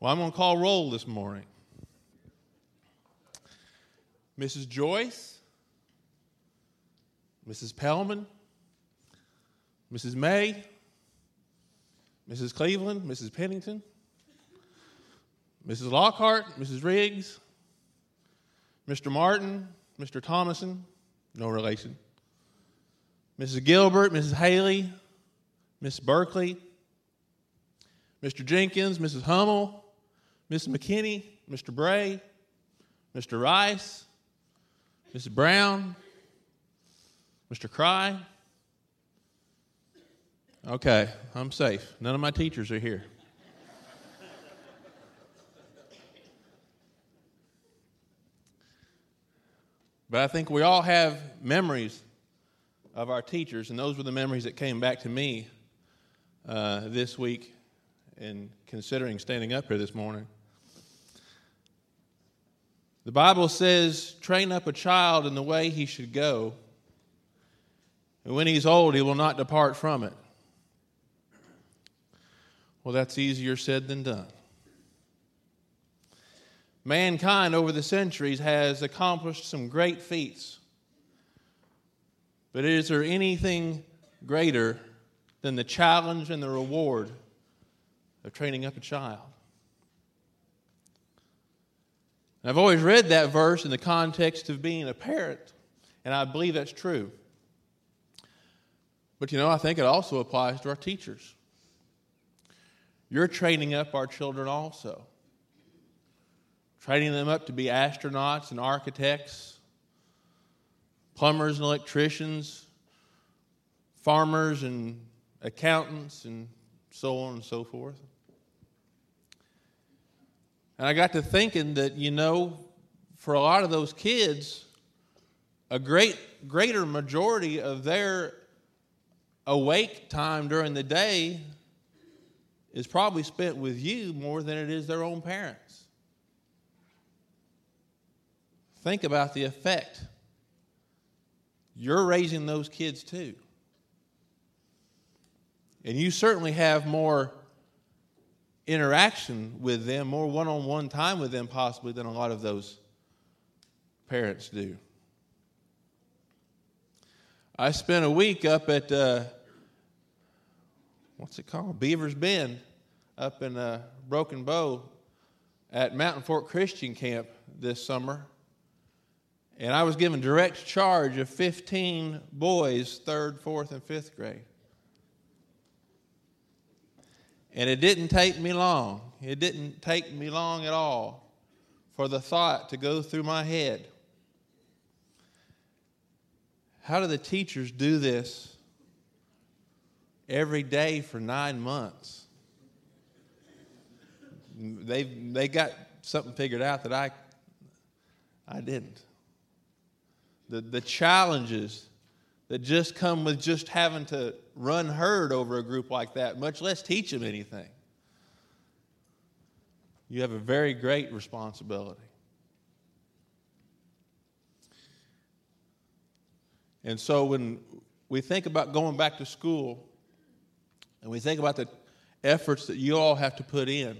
Well, I'm going to call roll this morning. Mrs. Joyce, Mrs. Pellman, Mrs. May, Mrs. Cleveland, Mrs. Pennington, Mrs. Lockhart, Mrs. Riggs, Mr. Martin, Mr. Thomason, no relation, Mrs. Gilbert, Mrs. Haley, Miss Berkeley, Mr. Jenkins, Mrs. Hummel, Mrs. McKinney, Mr. Bray, Mr. Rice, Mrs. Brown, Mr. Cry. Okay, I'm safe. None of my teachers are here. But I think we all have memories of our teachers, and those were the memories that came back to me uh, this week in considering standing up here this morning. The Bible says, train up a child in the way he should go, and when he's old, he will not depart from it. Well, that's easier said than done. Mankind over the centuries has accomplished some great feats. But is there anything greater than the challenge and the reward of training up a child? And I've always read that verse in the context of being a parent, and I believe that's true. But you know, I think it also applies to our teachers. You're training up our children also training them up to be astronauts and architects, plumbers and electricians, farmers and accountants, and so on and so forth. And I got to thinking that, you know, for a lot of those kids, a great greater majority of their awake time during the day is probably spent with you more than it is their own parents. Think about the effect. You're raising those kids too. And you certainly have more interaction with them, more one on one time with them, possibly, than a lot of those parents do. I spent a week up at, uh, what's it called? Beaver's Bend, up in uh, Broken Bow at Mountain Fork Christian Camp this summer. And I was given direct charge of 15 boys, third, fourth, and fifth grade. And it didn't take me long. It didn't take me long at all for the thought to go through my head. How do the teachers do this every day for nine months? They they got something figured out that I I didn't the, the challenges that just come with just having to run herd over a group like that, much less teach them anything. You have a very great responsibility. And so when we think about going back to school and we think about the efforts that you all have to put in,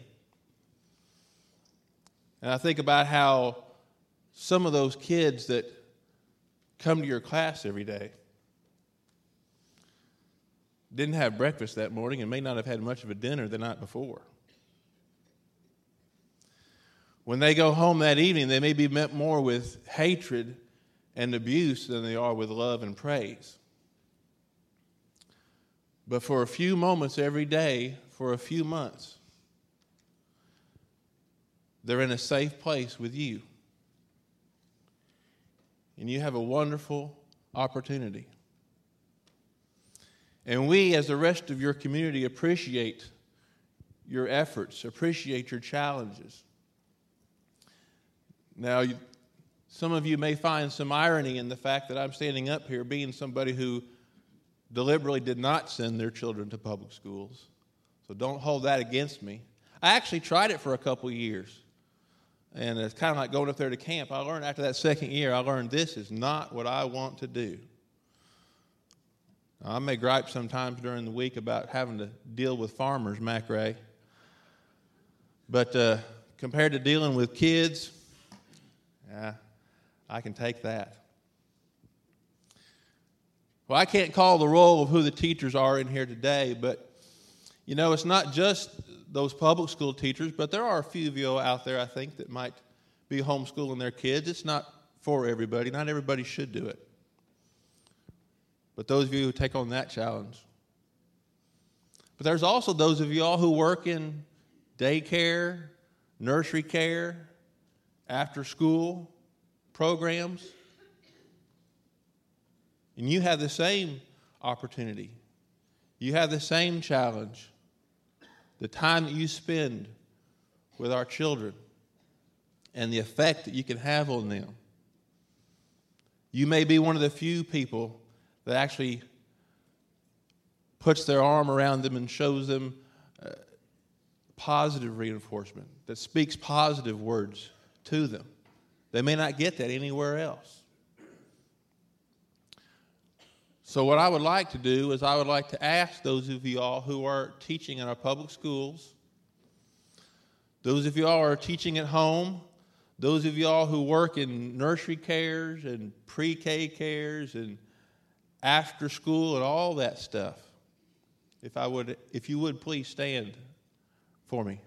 and I think about how some of those kids that come to your class every day. Didn't have breakfast that morning and may not have had much of a dinner the night before. When they go home that evening, they may be met more with hatred and abuse than they are with love and praise. But for a few moments every day, for a few months, they're in a safe place with you and you have a wonderful opportunity. And we, as the rest of your community, appreciate your efforts, appreciate your challenges. Now, some of you may find some irony in the fact that I'm standing up here being somebody who deliberately did not send their children to public schools. So don't hold that against me. I actually tried it for a couple years. And it's kind of like going up there to camp. I learned after that second year, I learned this is not what I want to do. I may gripe sometimes during the week about having to deal with farmers, Mac Ray. But uh, compared to dealing with kids, yeah, I can take that. Well, I can't call the role of who the teachers are in here today, but you know, it's not just those public school teachers, but there are a few of you out there, I think, that might be homeschooling their kids. It's not for everybody, not everybody should do it. But those of you who take on that challenge. But there's also those of you all who work in daycare, nursery care, after school programs. And you have the same opportunity. You have the same challenge. The time that you spend with our children and the effect that you can have on them. You may be one of the few people that actually puts their arm around them and shows them uh, positive reinforcement, that speaks positive words to them. They may not get that anywhere else. So, what I would like to do is, I would like to ask those of you all who are teaching in our public schools, those of you all who are teaching at home, those of you all who work in nursery cares and pre K cares and after school and all that stuff, if, I would, if you would please stand for me.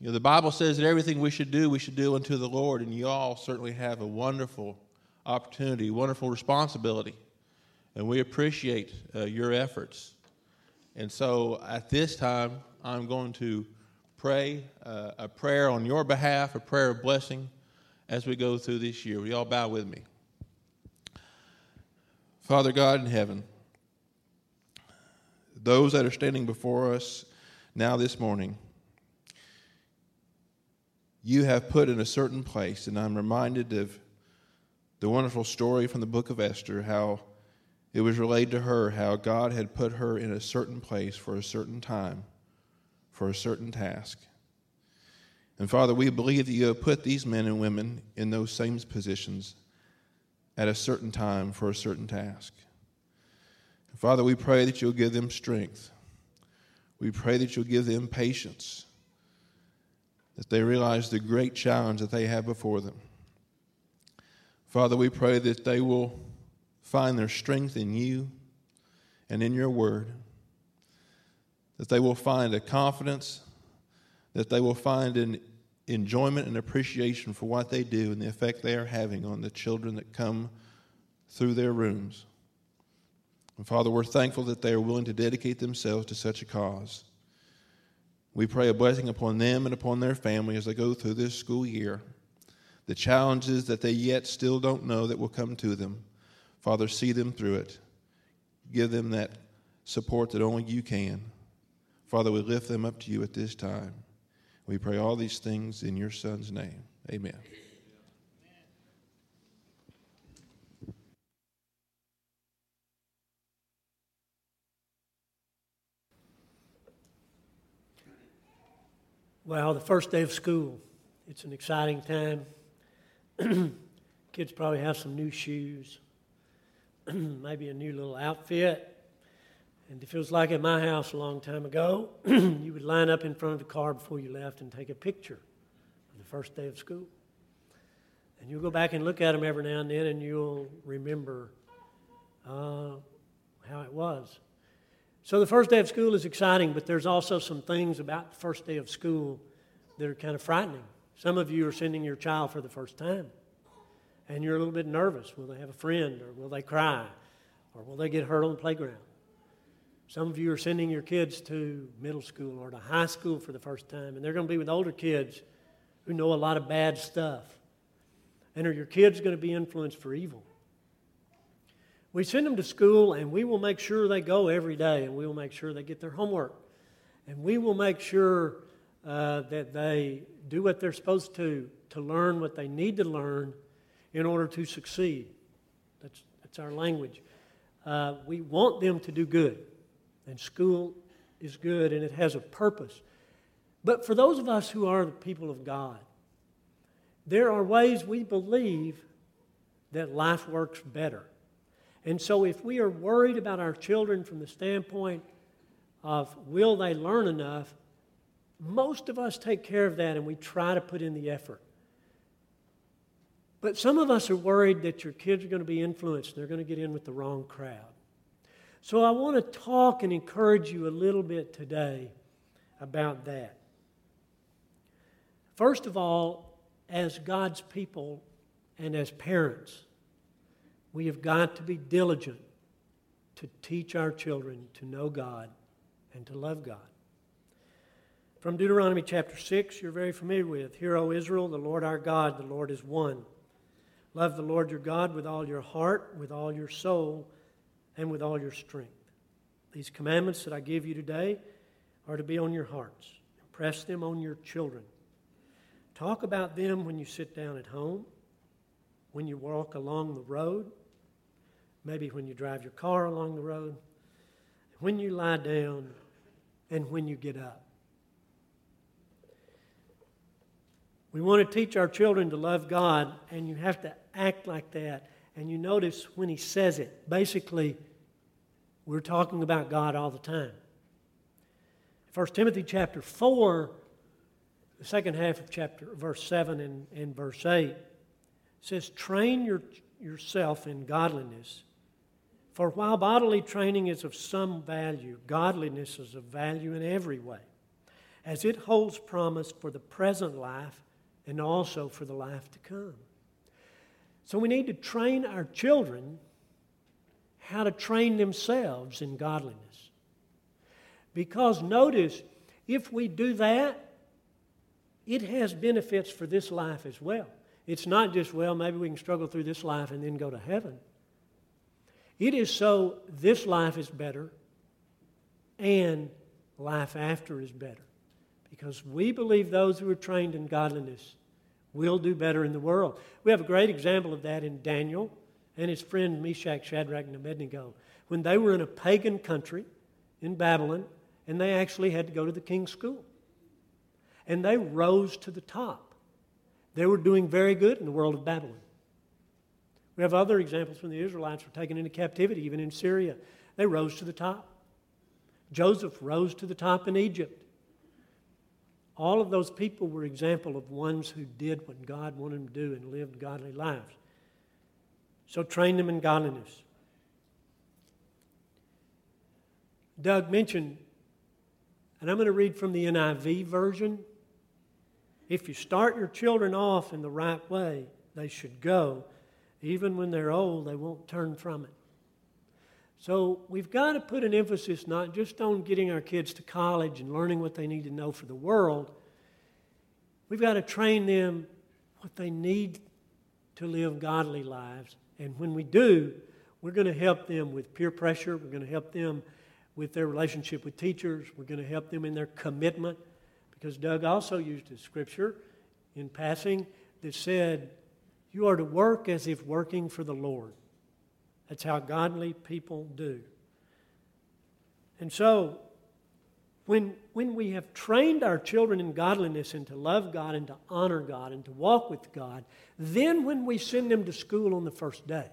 You know, the Bible says that everything we should do, we should do unto the Lord, and you all certainly have a wonderful opportunity, wonderful responsibility, and we appreciate uh, your efforts. And so at this time, I'm going to pray uh, a prayer on your behalf, a prayer of blessing as we go through this year. Will you all bow with me? Father God in heaven, those that are standing before us now this morning, you have put in a certain place. And I'm reminded of the wonderful story from the book of Esther, how it was relayed to her how God had put her in a certain place for a certain time, for a certain task. And Father, we believe that you have put these men and women in those same positions at a certain time for a certain task. Father, we pray that you'll give them strength. We pray that you'll give them patience that they realize the great challenge that they have before them. Father, we pray that they will find their strength in you and in your word, that they will find a confidence, that they will find an enjoyment and appreciation for what they do and the effect they are having on the children that come through their rooms. And Father, we're thankful that they are willing to dedicate themselves to such a cause. We pray a blessing upon them and upon their family as they go through this school year. The challenges that they yet still don't know that will come to them. Father, see them through it. Give them that support that only you can. Father, we lift them up to you at this time. We pray all these things in your Son's name. Amen. Well, the first day of school, it's an exciting time. Kids probably have some new shoes, maybe a new little outfit. And it feels like at my house a long time ago, you would line up in front of the car before you left and take a picture of the first day of school. And you'll go back and look at them every now and then, and you'll remember uh, how it was. So the first day of school is exciting, but there's also some things about the first day of school that are kind of frightening. Some of you are sending your child for the first time, and you're a little bit nervous. Will they have a friend, or will they cry, or will they get hurt on the playground? Some of you are sending your kids to middle school or to high school for the first time, and they're going to be with older kids who know a lot of bad stuff. And are your kids going to be influenced for evil? We send them to school and we will make sure they go every day and we will make sure they get their homework. And we will make sure uh, that they do what they're supposed to to learn what they need to learn in order to succeed. That's, that's our language. Uh, we want them to do good, and school is good and it has a purpose. But for those of us who are the people of God, there are ways we believe that life works better And so, if we are worried about our children from the standpoint of will they learn enough, most of us take care of that and we try to put in the effort. But some of us are worried that your kids are going to be influenced, they're going to get in with the wrong crowd. So, I want to talk and encourage you a little bit today about that. First of all, as God's people and as parents, we have got to be diligent to teach our children to know God and to love God. From Deuteronomy chapter 6, you're very familiar with. Hear, O Israel, the Lord our God, the Lord is one. Love the Lord your God with all your heart, with all your soul, and with all your strength. These commandments that I give you today are to be on your hearts. Impress them on your children. Talk about them when you sit down at home, when you walk along the road, maybe when you drive your car along the road, when you lie down, and when you get up. We want to teach our children to love God, and you have to act like that. And you notice when he says it, basically, we're talking about God all the time. 1 Timothy chapter 4, the second half of chapter, verse 7 and, and verse 8, says, Train your, yourself in godliness. For while bodily training is of some value, godliness is of value in every way, as it holds promise for the present life and also for the life to come. So we need to train our children how to train themselves in godliness. Because notice, if we do that, it has benefits for this life as well. It's not just, well, maybe we can struggle through this life and then go to heaven. It is so this life is better and life after is better. Because we believe those who are trained in godliness will do better in the world. We have a great example of that in Daniel and his friend Meshach, Shadrach, and Abednego. When they were in a pagan country in Babylon, and they actually had to go to the king's school. And they rose to the top. They were doing very good in the world of Babylon. We have other examples when the Israelites were taken into captivity, even in Syria. They rose to the top. Joseph rose to the top in Egypt. All of those people were example of ones who did what God wanted them to do and lived godly lives. So train them in godliness. Doug mentioned and I'm going to read from the NIV version. If you start your children off in the right way, they should go. Even when they're old, they won't turn from it. So we've got to put an emphasis not just on getting our kids to college and learning what they need to know for the world. We've got to train them what they need to live godly lives. And when we do, we're going to help them with peer pressure. We're going to help them with their relationship with teachers. We're going to help them in their commitment because Doug also used a scripture in passing that said, You are to work as if working for the Lord. That's how godly people do. And so, when, when we have trained our children in godliness and to love God and to honor God and to walk with God, then when we send them to school on the first day,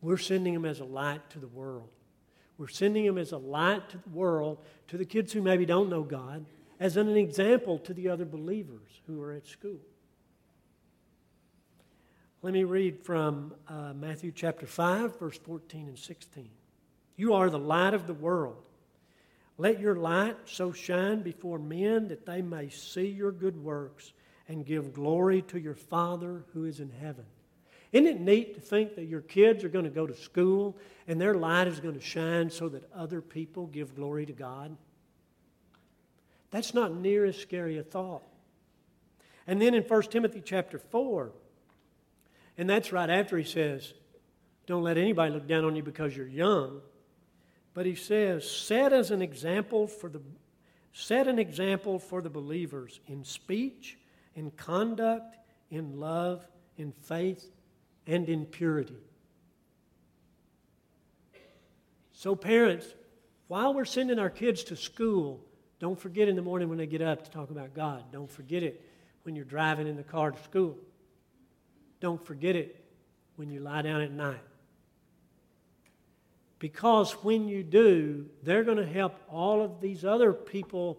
we're sending them as a light to the world. We're sending them as a light to the world, to the kids who maybe don't know God, as an example to the other believers who are at school. Let me read from uh, Matthew chapter 5, verse 14 and 16. You are the light of the world. Let your light so shine before men that they may see your good works and give glory to your Father who is in heaven. Isn't it neat to think that your kids are going to go to school and their light is going to shine so that other people give glory to God? That's not near as scary a thought. And then in 1 Timothy chapter 4, and that's right after he says, Don't let anybody look down on you because you're young. But he says, Set as an example for the set an example for the believers in speech, in conduct, in love, in faith, and in purity. So, parents, while we're sending our kids to school, don't forget in the morning when they get up to talk about God. Don't forget it when you're driving in the car to school. Don't forget it when you lie down at night. Because when you do, they're going to help all of these other people,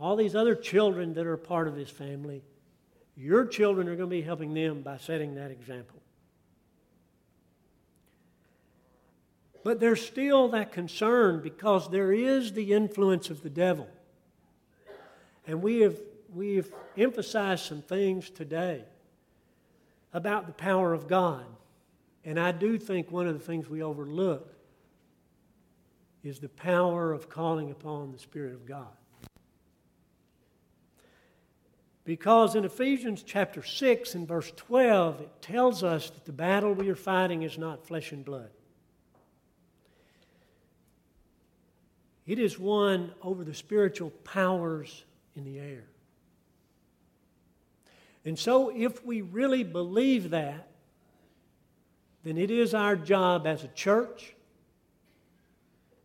all these other children that are part of this family. Your children are going to be helping them by setting that example. But there's still that concern because there is the influence of the devil. And we have we've emphasized some things today about the power of God. And I do think one of the things we overlook is the power of calling upon the Spirit of God. Because in Ephesians chapter 6 and verse 12, it tells us that the battle we are fighting is not flesh and blood. It is won over the spiritual powers in the air. And so, if we really believe that, then it is our job as a church,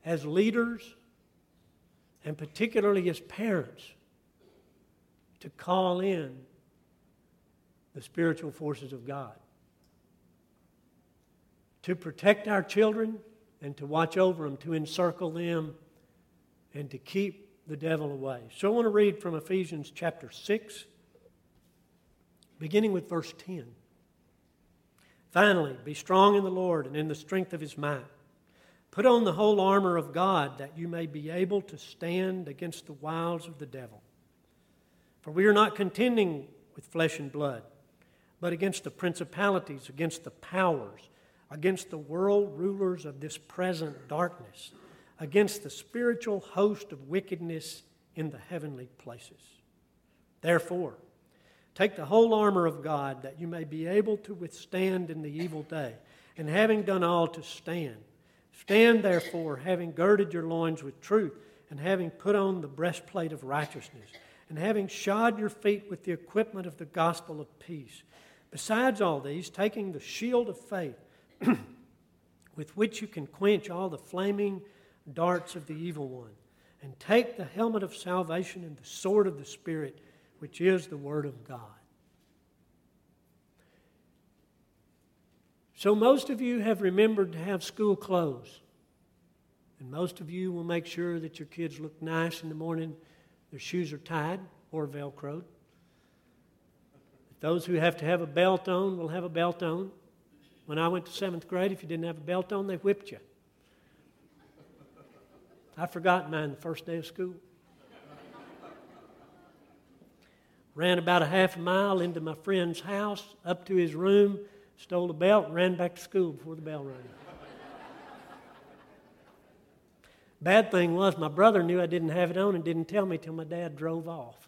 as leaders, and particularly as parents to call in the spiritual forces of God. To protect our children and to watch over them, to encircle them, and to keep the devil away. So I want to read from Ephesians chapter 6 beginning with verse 10. Finally, be strong in the Lord and in the strength of his might. Put on the whole armor of God that you may be able to stand against the wiles of the devil. For we are not contending with flesh and blood, but against the principalities, against the powers, against the world rulers of this present darkness, against the spiritual host of wickedness in the heavenly places. Therefore, Take the whole armor of God that you may be able to withstand in the evil day, and having done all to stand. Stand therefore, having girded your loins with truth, and having put on the breastplate of righteousness, and having shod your feet with the equipment of the gospel of peace. Besides all these, taking the shield of faith, with which you can quench all the flaming darts of the evil one, and take the helmet of salvation and the sword of the Spirit which is the Word of God. So, most of you have remembered to have school clothes. And most of you will make sure that your kids look nice in the morning, their shoes are tied or velcroed. Those who have to have a belt on will have a belt on. When I went to seventh grade, if you didn't have a belt on, they whipped you. I forgot mine the first day of school. Ran about a half a mile into my friend's house, up to his room, stole the belt, ran back to school before the bell rang. Bad thing was, my brother knew I didn't have it on and didn't tell me till my dad drove off.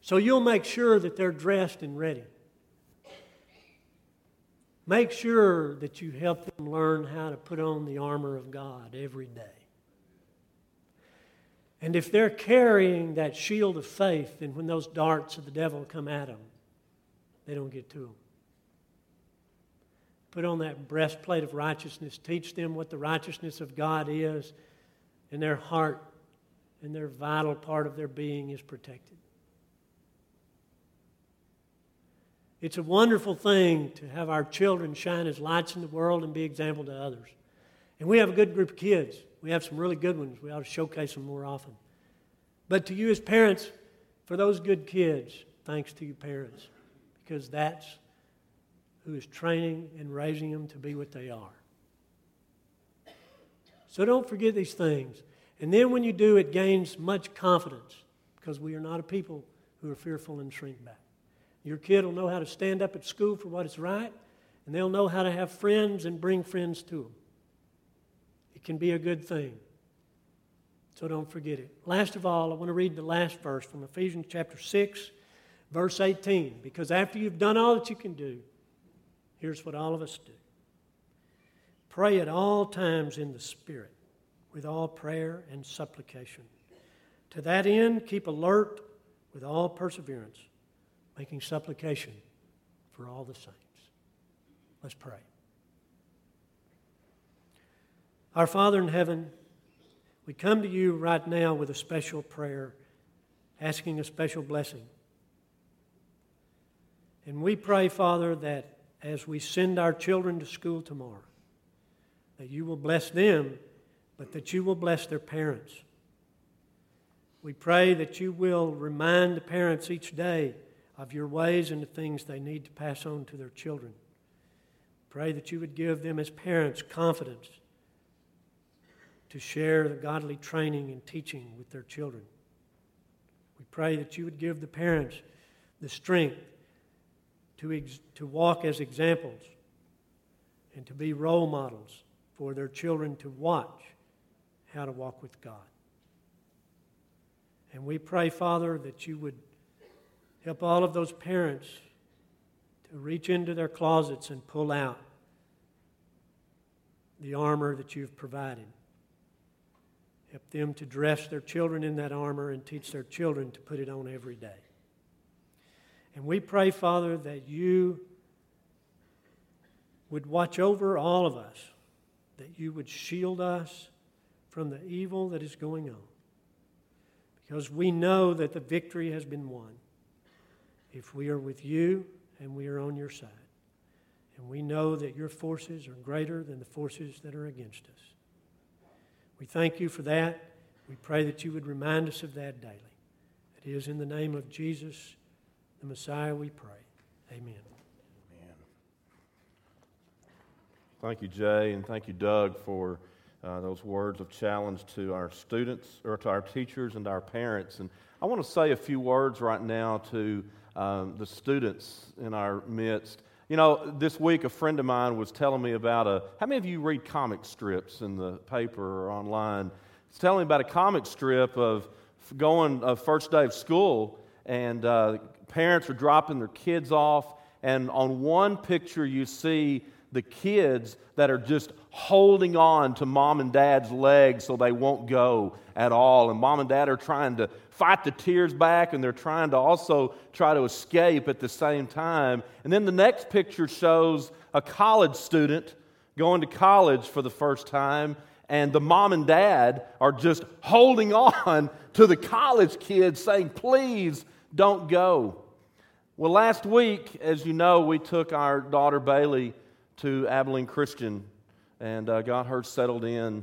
So you'll make sure that they're dressed and ready. Make sure that you help them learn how to put on the armor of God every day. And if they're carrying that shield of faith, then when those darts of the devil come at them, they don't get to them. Put on that breastplate of righteousness. Teach them what the righteousness of God is, and their heart and their vital part of their being is protected. It's a wonderful thing to have our children shine as lights in the world and be example to others. And we have a good group of kids. We have some really good ones. We ought to showcase them more often. But to you as parents, for those good kids, thanks to you parents, because that's who is training and raising them to be what they are. So don't forget these things. And then when you do, it gains much confidence because we are not a people who are fearful and shrink back. Your kid will know how to stand up at school for what is right, and they'll know how to have friends and bring friends to them can be a good thing. So don't forget it. Last of all, I want to read the last verse from Ephesians chapter 6, verse 18. Because after you've done all that you can do, here's what all of us do pray at all times in the Spirit, with all prayer and supplication. To that end, keep alert with all perseverance, making supplication for all the saints. Let's pray. Our Father in heaven, we come to you right now with a special prayer, asking a special blessing. And we pray, Father, that as we send our children to school tomorrow, that you will bless them, but that you will bless their parents. We pray that you will remind the parents each day of your ways and the things they need to pass on to their children. Pray that you would give them, as parents, confidence to share the godly training and teaching with their children. We pray that you would give the parents the strength to, ex- to walk as examples and to be role models for their children to watch how to walk with God. And we pray, Father, that you would help all of those parents to reach into their closets and pull out the armor that you've provided. Help them to dress their children in that armor and teach their children to put it on every day. And we pray, Father, that you would watch over all of us, that you would shield us from the evil that is going on. Because we know that the victory has been won if we are with you and we are on your side. And we know that your forces are greater than the forces that are against us. We thank you for that. We pray that you would remind us of that daily. It is in the name of Jesus the Messiah we pray. Amen. Amen. Thank you, Jay, and thank you, Doug, for uh, those words of challenge to our students, or to our teachers, and our parents. And I want to say a few words right now to um, the students in our midst. You know, this week a friend of mine was telling me about a. How many of you read comic strips in the paper or online? He's telling me about a comic strip of going a first day of school, and uh, parents are dropping their kids off, and on one picture you see the kids that are just holding on to mom and dad's legs so they won't go at all. And mom and dad are trying to fight the tears back and they're trying to also try to escape at the same time. And then the next picture shows a college student going to college for the first time. And the mom and dad are just holding on to the college kids, saying, Please don't go. Well, last week, as you know, we took our daughter Bailey to Abilene Christian and uh, got her settled in,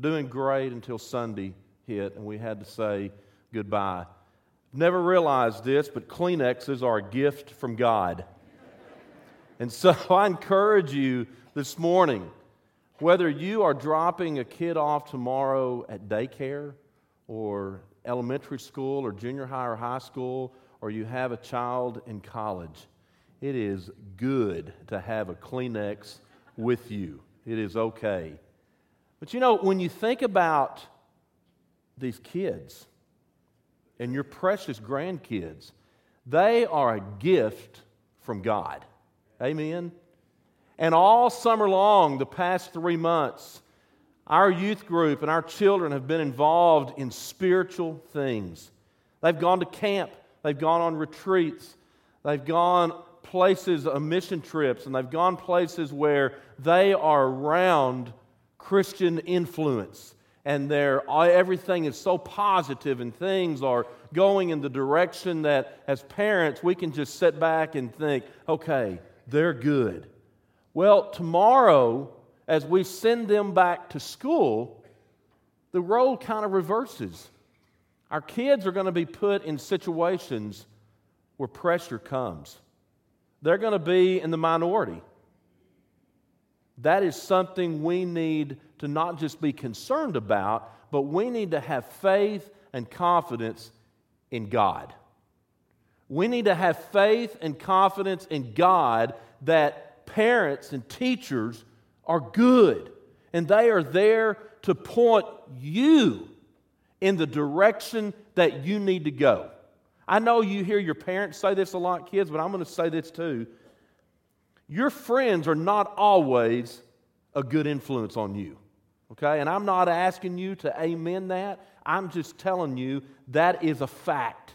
doing great until Sunday hit, and we had to say goodbye. Never realized this, but Kleenexes are a gift from God. and so I encourage you this morning whether you are dropping a kid off tomorrow at daycare or elementary school or junior high or high school or you have a child in college, it is good to have a Kleenex with you. It is okay. But you know, when you think about these kids and your precious grandkids, they are a gift from God. Amen. And all summer long, the past three months, our youth group and our children have been involved in spiritual things. They've gone to camp They've gone on retreats. They've gone places, uh, mission trips, and they've gone places where they are around Christian influence. And they're, everything is so positive, and things are going in the direction that, as parents, we can just sit back and think, okay, they're good. Well, tomorrow, as we send them back to school, the role kind of reverses. Our kids are going to be put in situations where pressure comes. They're going to be in the minority. That is something we need to not just be concerned about, but we need to have faith and confidence in God. We need to have faith and confidence in God that parents and teachers are good and they are there to point you in the direction that you need to go. I know you hear your parents say this a lot, kids, but I'm going to say this too. Your friends are not always a good influence on you. Okay? And I'm not asking you to amen that. I'm just telling you that is a fact.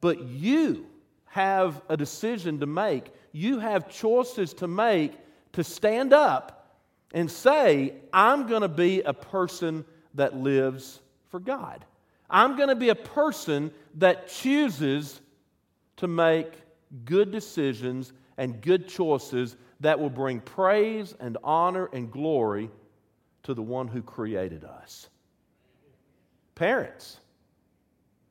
But you have a decision to make. You have choices to make to stand up and say, I'm going to be a person that lives for God. I'm going to be a person that chooses to make good decisions and good choices that will bring praise and honor and glory to the one who created us. Parents,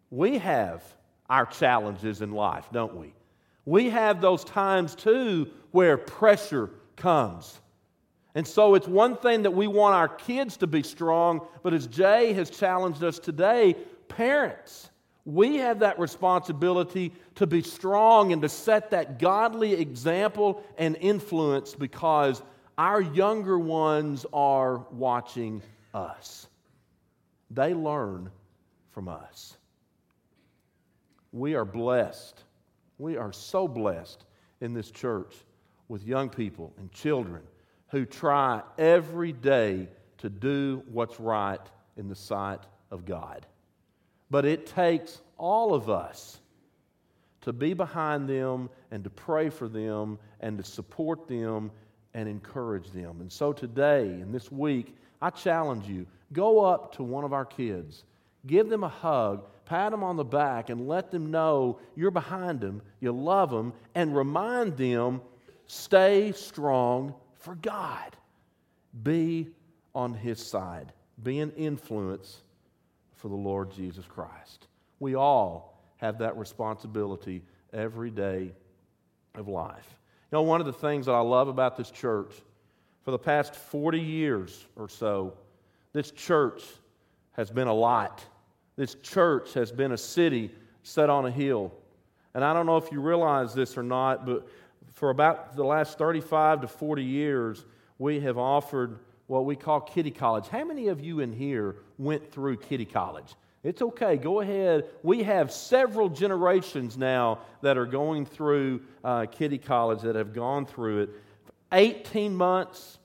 we have our challenges in life, don't we? We have those times too where pressure comes. And so it's one thing that we want our kids to be strong, but as Jay has challenged us today, parents, we have that responsibility to be strong and to set that godly example and influence because our younger ones are watching us. They learn from us. We are blessed. We are so blessed in this church with young people and children who try every day to do what's right in the sight of God. But it takes all of us to be behind them and to pray for them and to support them and encourage them. And so today and this week, I challenge you go up to one of our kids, give them a hug, pat them on the back, and let them know you're behind them, you love them, and remind them stay strong for God. Be on His side, be an influence for the Lord Jesus Christ. We all have that responsibility every day of life. You know, one of the things that I love about this church, for the past 40 years or so, this church has been a light. This church has been a city set on a hill. And I don't know if you realize this or not, but for about the last 35 to 40 years, we have offered what we call Kitty College. How many of you in here went through Kitty College? It's okay. Go ahead. We have several generations now that are going through uh, Kitty College that have gone through it. 18 months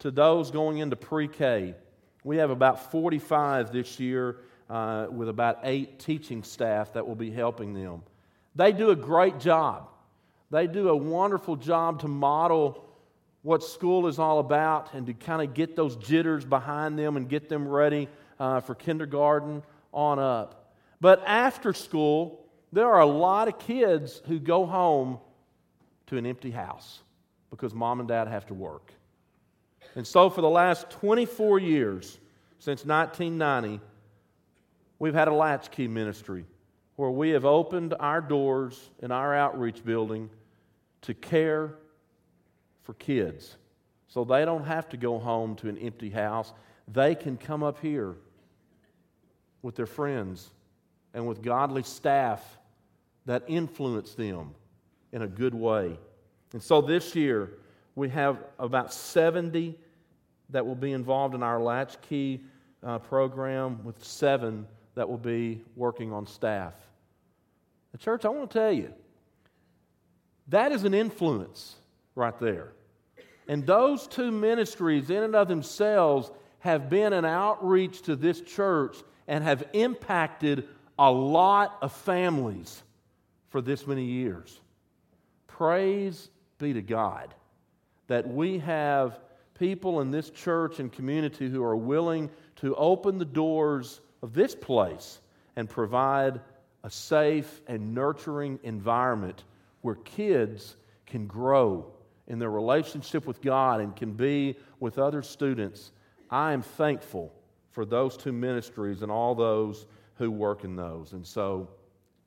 to those going into pre K. We have about 45 this year uh, with about eight teaching staff that will be helping them. They do a great job. They do a wonderful job to model what school is all about and to kind of get those jitters behind them and get them ready uh, for kindergarten on up. But after school, there are a lot of kids who go home to an empty house because mom and dad have to work. And so, for the last 24 years, since 1990, we've had a latchkey ministry where we have opened our doors in our outreach building to care for kids. So they don't have to go home to an empty house. They can come up here with their friends and with godly staff that influence them in a good way. And so this year, we have about 70 that will be involved in our latchkey uh, program, with seven that will be working on staff. The church, I want to tell you, that is an influence right there. And those two ministries, in and of themselves, have been an outreach to this church and have impacted a lot of families for this many years. Praise be to God that we have people in this church and community who are willing to open the doors of this place and provide a safe and nurturing environment where kids can grow in their relationship with God and can be with other students. I am thankful for those two ministries and all those who work in those. And so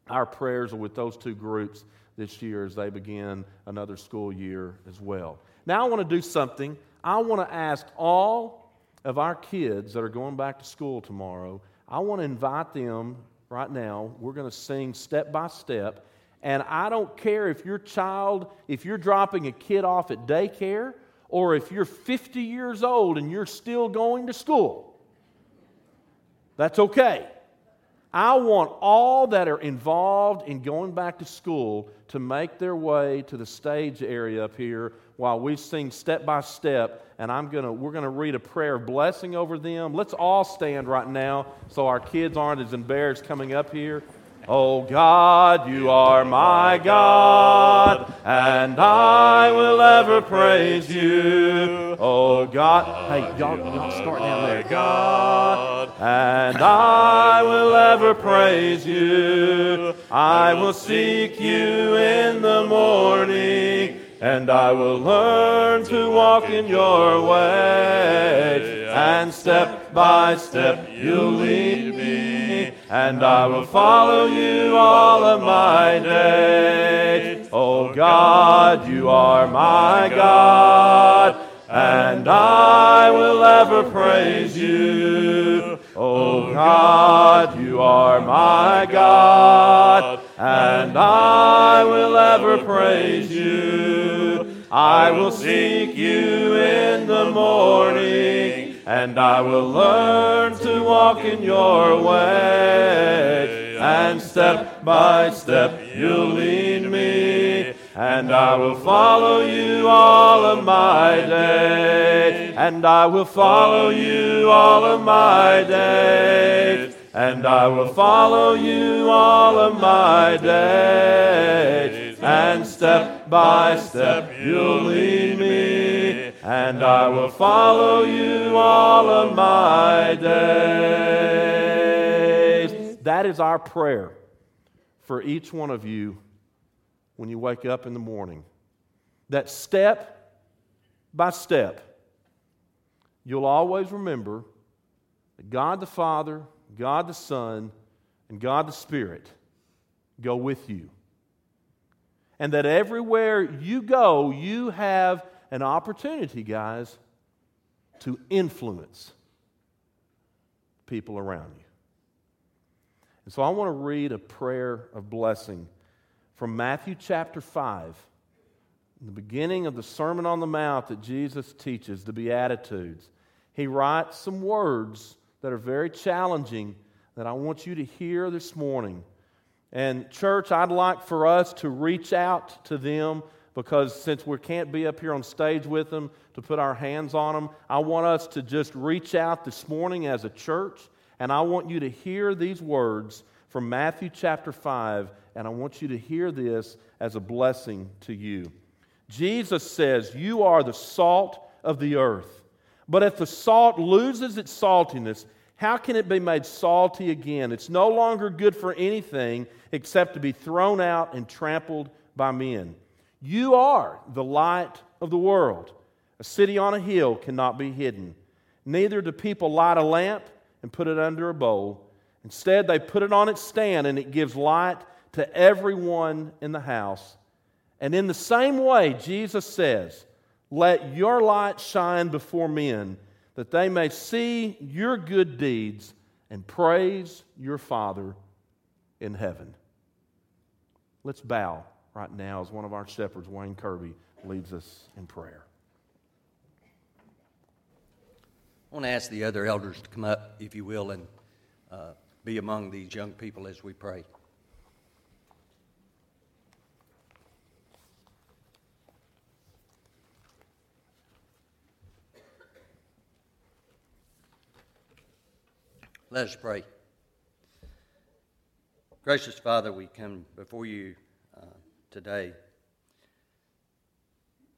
our prayers are with those two groups this year as they begin another school year as well. Now, I want to do something. I want to ask all of our kids that are going back to school tomorrow, I want to invite them right now. We're going to sing step by step. And I don't care if your child, if you're dropping a kid off at daycare, or if you're 50 years old and you're still going to school. That's okay. I want all that are involved in going back to school to make their way to the stage area up here while we sing step by step and I'm gonna we're gonna read a prayer of blessing over them. Let's all stand right now so our kids aren't as embarrassed coming up here. Oh God, you are my God, and I will ever praise you. Oh God, hey, y'all, y'all start down there. God, and I will ever praise you. I will seek you in the morning and I will learn to walk in your way. And step by step you'll lead and I will follow you all of my days. Oh God, you are my God, and I will ever praise you. Oh God, you are my God, and I will ever praise you. I will seek you in the morning, and I will learn to walk in your way. And step by step you'll lead me, and I will follow you all of my days. And I will follow you all of my days. And I will follow you all of my days. And step by step you'll lead me. And I will follow you all of my days. That is our prayer for each one of you when you wake up in the morning. That step by step, you'll always remember that God the Father, God the Son, and God the Spirit go with you. And that everywhere you go, you have an opportunity, guys, to influence people around you. And so I want to read a prayer of blessing from Matthew chapter 5, the beginning of the Sermon on the Mount that Jesus teaches, the Beatitudes. He writes some words that are very challenging that I want you to hear this morning. And, church, I'd like for us to reach out to them because since we can't be up here on stage with them to put our hands on them, I want us to just reach out this morning as a church and I want you to hear these words from Matthew chapter 5, and I want you to hear this as a blessing to you. Jesus says, You are the salt of the earth. But if the salt loses its saltiness, how can it be made salty again? It's no longer good for anything except to be thrown out and trampled by men. You are the light of the world. A city on a hill cannot be hidden. Neither do people light a lamp and put it under a bowl. Instead, they put it on its stand and it gives light to everyone in the house. And in the same way, Jesus says, Let your light shine before men, that they may see your good deeds and praise your Father in heaven. Let's bow right now as one of our shepherds, Wayne Kirby, leads us in prayer. I want to ask the other elders to come up, if you will, and uh, be among these young people as we pray. Let us pray. Gracious Father, we come before you today.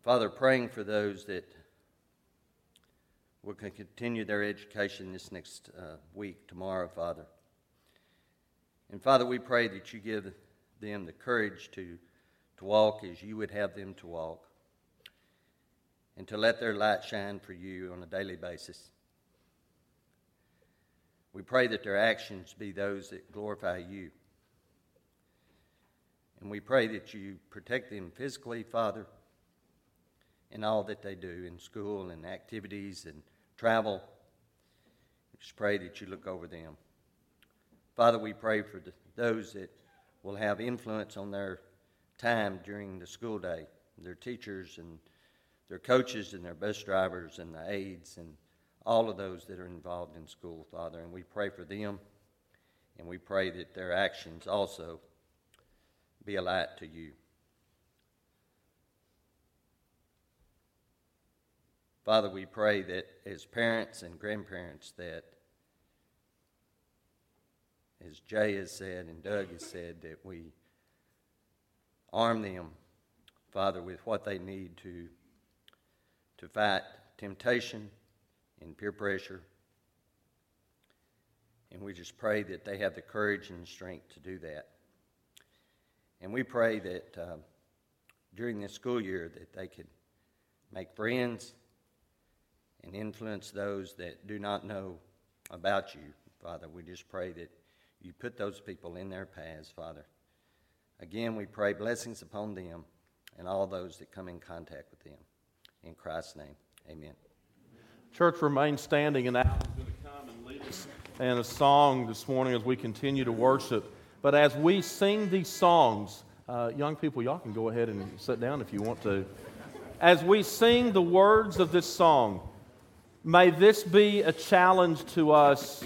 Father, praying for those that will continue their education this next uh, week, tomorrow, Father. And Father, we pray that you give them the courage to, to walk as you would have them to walk and to let their light shine for you on a daily basis. We pray that their actions be those that glorify you. And we pray that you protect them physically, Father, in all that they do in school and activities and travel. We just pray that you look over them. Father, we pray for the, those that will have influence on their time during the school day, their teachers and their coaches and their bus drivers and the aides and all of those that are involved in school, Father. And we pray for them, and we pray that their actions also be a light to you. Father, we pray that as parents and grandparents that as Jay has said and Doug has said, that we arm them, Father, with what they need to, to fight temptation and peer pressure. And we just pray that they have the courage and the strength to do that. And we pray that uh, during this school year that they could make friends and influence those that do not know about you, Father. We just pray that you put those people in their paths, Father. Again, we pray blessings upon them and all those that come in contact with them. In Christ's name, amen. Church, remain standing, and Alan's going to come and lead us in a song this morning as we continue to worship. But as we sing these songs, uh, young people, y'all can go ahead and sit down if you want to. As we sing the words of this song, may this be a challenge to us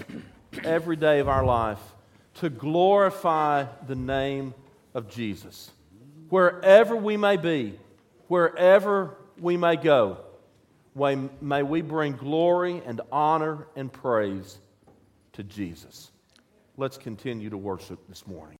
every day of our life to glorify the name of Jesus. Wherever we may be, wherever we may go, may, may we bring glory and honor and praise to Jesus. Let's continue to worship this morning.